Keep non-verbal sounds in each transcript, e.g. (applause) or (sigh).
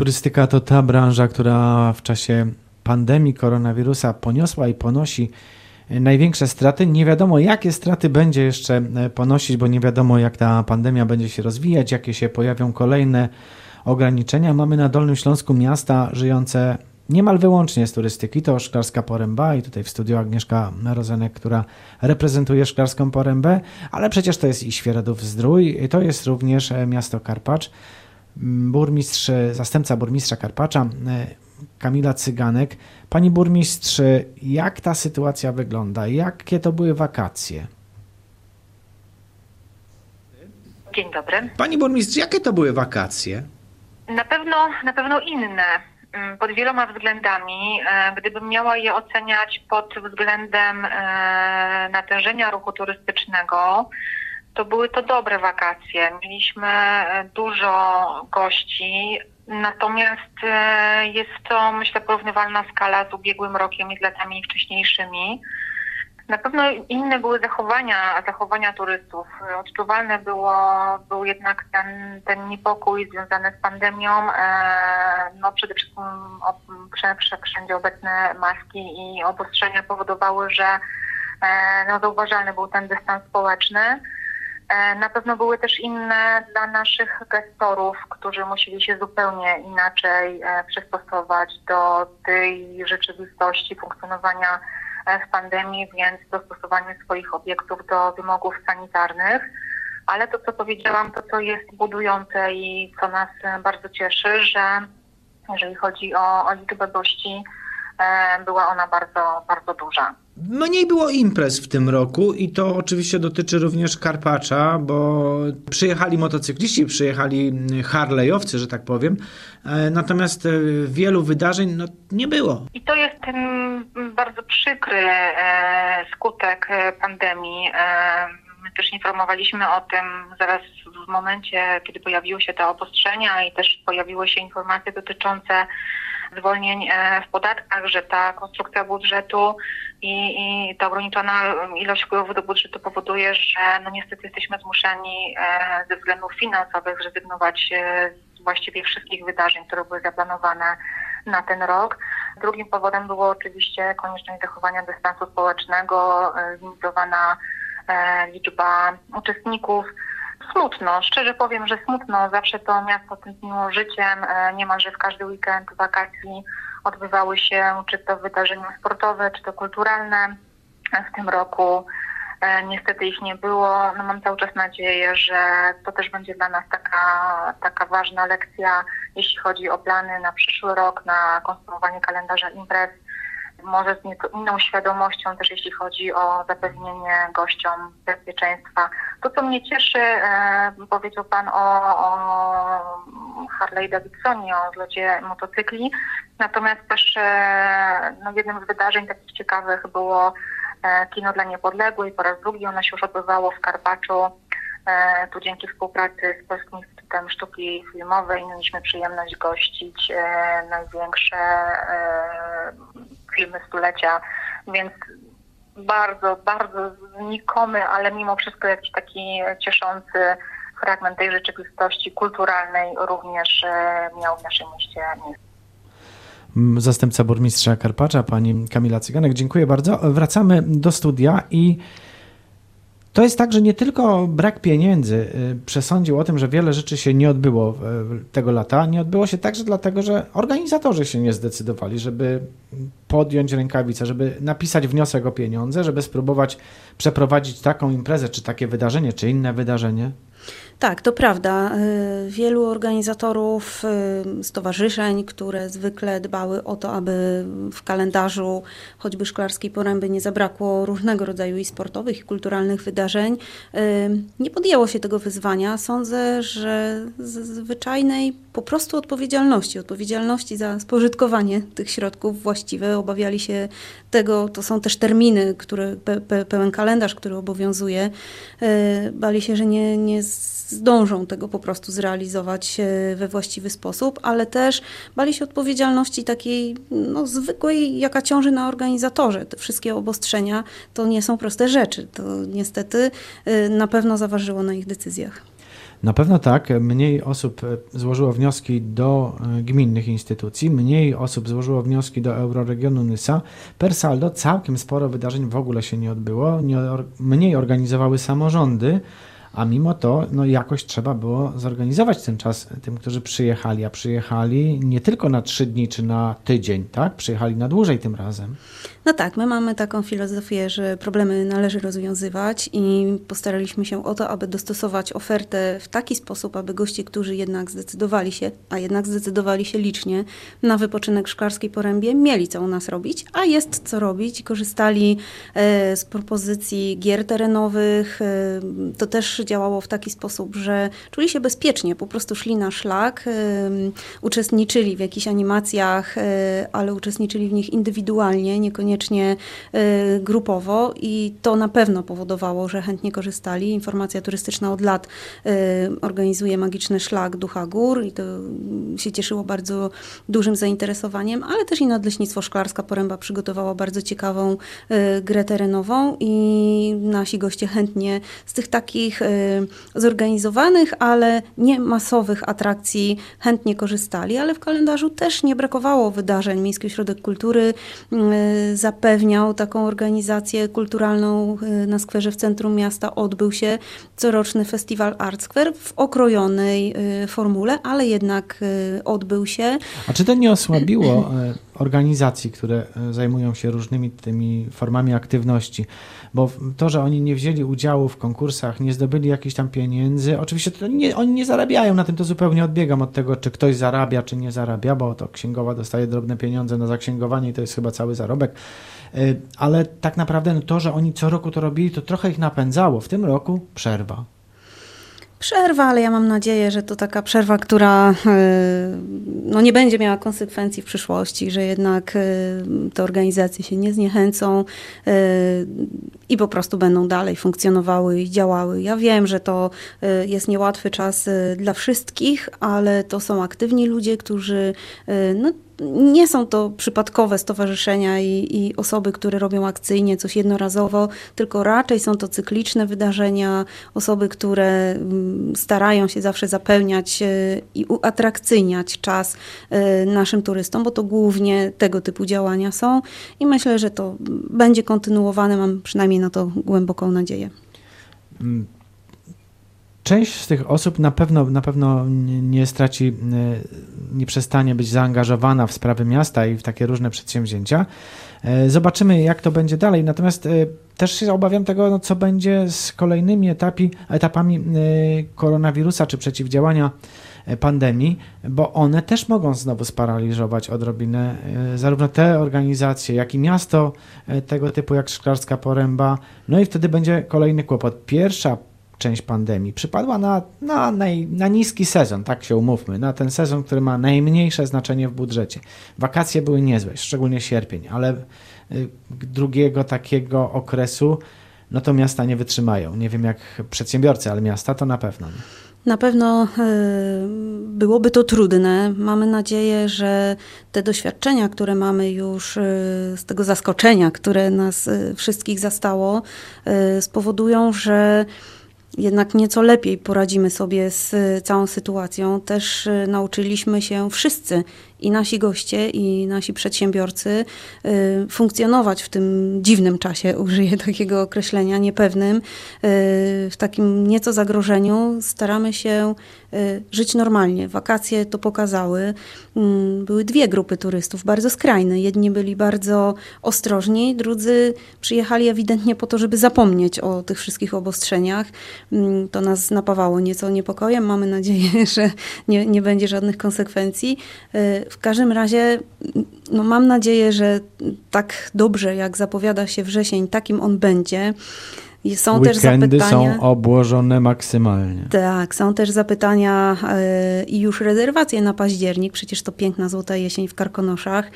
Turystyka to ta branża, która w czasie pandemii koronawirusa poniosła i ponosi największe straty. Nie wiadomo, jakie straty będzie jeszcze ponosić, bo nie wiadomo, jak ta pandemia będzie się rozwijać, jakie się pojawią kolejne ograniczenia. Mamy na Dolnym Śląsku miasta żyjące niemal wyłącznie z turystyki. To Szklarska Poręba i tutaj w studiu Agnieszka Rozenek, która reprezentuje Szklarską Porębę, ale przecież to jest i Świeradów Zdrój, to jest również miasto Karpacz. Burmistrz, zastępca burmistrza Karpacza, Kamila Cyganek. Pani burmistrz, jak ta sytuacja wygląda? Jakie to były wakacje? Dzień dobry. Pani burmistrz, jakie to były wakacje? Na pewno, na pewno inne mm, pod wieloma względami. E, gdybym miała je oceniać pod względem e, natężenia ruchu turystycznego, to były to dobre wakacje. Mieliśmy e, dużo gości, natomiast jest to, myślę, porównywalna skala z ubiegłym rokiem i z latami wcześniejszymi. Na pewno inne były zachowania, zachowania turystów. Odczuwalne było, był jednak ten, ten niepokój związany z pandemią. E, no przede wszystkim wszędzie obecne maski i obostrzenia powodowały, że e, no, zauważalny był ten dystans społeczny. E, na pewno były też inne dla naszych gestorów, którzy musieli się zupełnie inaczej przystosować do tej rzeczywistości funkcjonowania E, w pandemii, więc dostosowanie swoich obiektów do wymogów sanitarnych. Ale to, co powiedziałam, to co jest budujące i co nas bardzo cieszy, że jeżeli chodzi o, o liczbę gości, e, była ona bardzo, bardzo duża. Mniej było imprez w tym roku i to oczywiście dotyczy również Karpacza, bo przyjechali motocykliści, przyjechali harlejowcy, że tak powiem, e, natomiast e, wielu wydarzeń no, nie było. I to jest ten bardzo przykry e, skutek pandemii. My też informowaliśmy o tym zaraz w momencie, kiedy pojawiły się te obostrzenia i też pojawiły się informacje dotyczące zwolnień e, w podatkach, że ta konstrukcja budżetu i, i ta ograniczona ilość wpływów do budżetu powoduje, że no niestety jesteśmy zmuszeni e, ze względów finansowych zrezygnować e, z właściwie wszystkich wydarzeń, które były zaplanowane na ten rok. Drugim powodem było oczywiście konieczność zachowania dystansu społecznego, limitowana liczba uczestników smutno. Szczerze powiem, że smutno. Zawsze to miasto tętniło życiem. E, niemalże w każdy weekend wakacji odbywały się czy to wydarzenia sportowe, czy to kulturalne. W tym roku e, niestety ich nie było. No mam cały czas nadzieję, że to też będzie dla nas taka, taka ważna lekcja, jeśli chodzi o plany na przyszły rok, na konstruowanie kalendarza imprez może z nieco inną świadomością też jeśli chodzi o zapewnienie gościom bezpieczeństwa. To, co mnie cieszy, e, powiedział Pan o, o Harley Davidsonie, o zlocie motocykli, natomiast też e, no, jednym z wydarzeń takich ciekawych było e, Kino dla Niepodległej. Po raz drugi ono się już odbywało w Karpaczu. Tu dzięki współpracy z Polskim Instytutem Sztuki Filmowej mieliśmy przyjemność gościć największe filmy stulecia, więc bardzo, bardzo znikomy, ale mimo wszystko jakiś taki cieszący fragment tej rzeczywistości kulturalnej również e, miał w naszym mieście miejsce. Zastępca burmistrza Karpacza, pani Kamila Cyganek, dziękuję bardzo. Wracamy do studia i to jest tak, że nie tylko brak pieniędzy y, przesądził o tym, że wiele rzeczy się nie odbyło tego lata. Nie odbyło się także dlatego, że organizatorzy się nie zdecydowali, żeby podjąć rękawice, żeby napisać wniosek o pieniądze, żeby spróbować przeprowadzić taką imprezę, czy takie wydarzenie, czy inne wydarzenie. Tak, to prawda. Y, wielu organizatorów y, stowarzyszeń, które zwykle dbały o to, aby w kalendarzu choćby Szklarskiej Poręby nie zabrakło różnego rodzaju i sportowych, i kulturalnych wydarzeń, y, nie podjęło się tego wyzwania. Sądzę, że z zwyczajnej po prostu odpowiedzialności, odpowiedzialności za spożytkowanie tych środków właściwe. Obawiali się tego, to są też terminy, które, pe, pe, pełen kalendarz, który obowiązuje. Bali się, że nie, nie zdążą tego po prostu zrealizować e, we właściwy sposób, ale też bali się odpowiedzialności takiej no, zwykłej, jaka ciąży na organizatorze. Te wszystkie obostrzenia to nie są proste rzeczy. To niestety e, na pewno zaważyło na ich decyzjach. Na pewno tak. Mniej osób e, złożyło wnioski do gminnych instytucji, mniej osób złożyło wnioski do Euroregionu Nysa. Per saldo całkiem sporo wydarzeń w ogóle się nie odbyło. Nie, mniej organizowały samorządy, a mimo to no, jakoś trzeba było zorganizować ten czas tym, którzy przyjechali, a przyjechali nie tylko na trzy dni czy na tydzień, tak? Przyjechali na dłużej tym razem. No tak, my mamy taką filozofię, że problemy należy rozwiązywać i postaraliśmy się o to, aby dostosować ofertę w taki sposób, aby goście, którzy jednak zdecydowali się, a jednak zdecydowali się licznie na wypoczynek w Szklarskiej Porębie, mieli co u nas robić, a jest co robić korzystali e, z propozycji gier terenowych. E, to też działało w taki sposób, że czuli się bezpiecznie, po prostu szli na szlak, uczestniczyli w jakichś animacjach, ale uczestniczyli w nich indywidualnie, niekoniecznie y, grupowo i to na pewno powodowało, że chętnie korzystali. Informacja turystyczna od lat y, organizuje magiczny szlak Ducha Gór i to się cieszyło bardzo dużym zainteresowaniem, ale też i Nadleśnictwo Szklarska Poręba przygotowało bardzo ciekawą y, grę terenową i nasi goście chętnie z tych takich zorganizowanych, ale nie masowych atrakcji chętnie korzystali, ale w kalendarzu też nie brakowało wydarzeń. Miejski Ośrodek Kultury zapewniał taką organizację kulturalną y, na skwerze w centrum miasta. Odbył się coroczny festiwal Art Square w okrojonej y, formule, ale jednak y, odbył się. A czy to nie osłabiło (clears throat) organizacji, które zajmują się różnymi tymi formami aktywności? Bo to, że oni nie wzięli udziału w konkursach, nie zdobyli jakichś tam pieniędzy, oczywiście nie, oni nie zarabiają na tym, to zupełnie odbiegam od tego, czy ktoś zarabia, czy nie zarabia, bo to księgowa dostaje drobne pieniądze na zaksięgowanie i to jest chyba cały zarobek. Y, ale tak naprawdę no to, że oni co roku to robili, to trochę ich napędzało. W tym roku przerwa. Przerwa, ale ja mam nadzieję, że to taka przerwa, która y, no, nie będzie miała konsekwencji w przyszłości, że jednak y, te organizacje się nie zniechęcą i po prostu będą dalej funkcjonowały i działały. Ja wiem, że to jest niełatwy czas dla wszystkich, ale to są aktywni ludzie, którzy no, nie są to przypadkowe stowarzyszenia i, i, osoby, które robią akcyjnie coś jednorazowo, tylko raczej są to cykliczne wydarzenia, osoby, które mm, starają się zawsze zapełniać e, i uatrakcyjniać czas e, naszym turystom, bo to głównie tego typu działania są i myślę, że to będzie kontynuowane, mam przynajmniej na to głęboką nadzieję. Mm, część z tych osób na pewno, na pewno nie straci, e, nie przestanie być zaangażowana w sprawy miasta i w takie różne przedsięwzięcia. E, zobaczymy, jak to będzie dalej. Natomiast e, też się obawiam tego, no, co będzie z kolejnymi etapi, etapami koronawirusa czy przeciwdziałania pandemii, bo one też mogą znowu sparaliżować odrobinę zarówno te organizacje, jak i miasto tego typu jak Szklarska Poręba. No i wtedy będzie kolejny kłopot. Pierwsza część pandemii przypadła na, na, na niski sezon, tak się umówmy, na ten sezon, który ma najmniejsze znaczenie w budżecie. Wakacje były niezłe, szczególnie sierpień, ale y, drugiego takiego okresu no to miasta nie wytrzymają. Nie wiem jak przedsiębiorcy, ale miasta to na pewno. Na pewno y, byłoby to trudne. Mamy nadzieję, że te doświadczenia, które mamy już y, z tego zaskoczenia, które nas wszystkich zastało, spowodują, że jednak nieco lepiej poradzimy sobie z całą sytuacją. Też y, nauczyliśmy się wszyscy i nasi goście, i nasi przedsiębiorcy y, funkcjonować w tym dziwnym czasie, (laughs) użyję takiego określenia, niepewnym, y, w takim nieco zagrożeniu. Staramy się y, żyć normalnie. Wakacje to pokazały. Mm, były dwie grupy turystów, bardzo skrajne. Jedni byli bardzo ostrożni, drudzy przyjechali ewidentnie po to, żeby zapomnieć o tych wszystkich obostrzeniach. Mm, to nas napawało nieco niepokojem. Mamy nadzieję, (laughs) że nie, nie będzie żadnych konsekwencji. W każdym razie no mam nadzieję, że tak dobrze jak zapowiada się wrzesień, takim on będzie. Są Weekendy też zapytania. są obłożone maksymalnie. Tak, są też zapytania yy, i już rezerwacje na październik. Przecież to piękna złota jesień w Karkonoszach.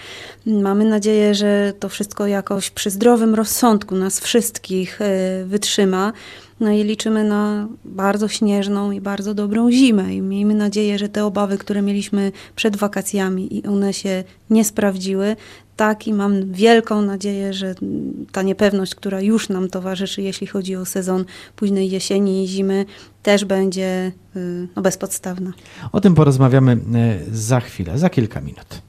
Mamy nadzieję, że to wszystko jakoś przy zdrowym rozsądku nas wszystkich yy, wytrzyma. No i liczymy na bardzo śnieżną i bardzo dobrą zimę. I miejmy nadzieję, że te obawy, które mieliśmy przed wakacjami i one się nie sprawdziły, tak i mam wielką nadzieję, że ta niepewność, która już nam towarzyszy, jeśli chodzi o sezon późnej jesieni i zimy, też będzie y, no, bezpodstawna. O tym porozmawiamy e, za chwilę, za kilka minut.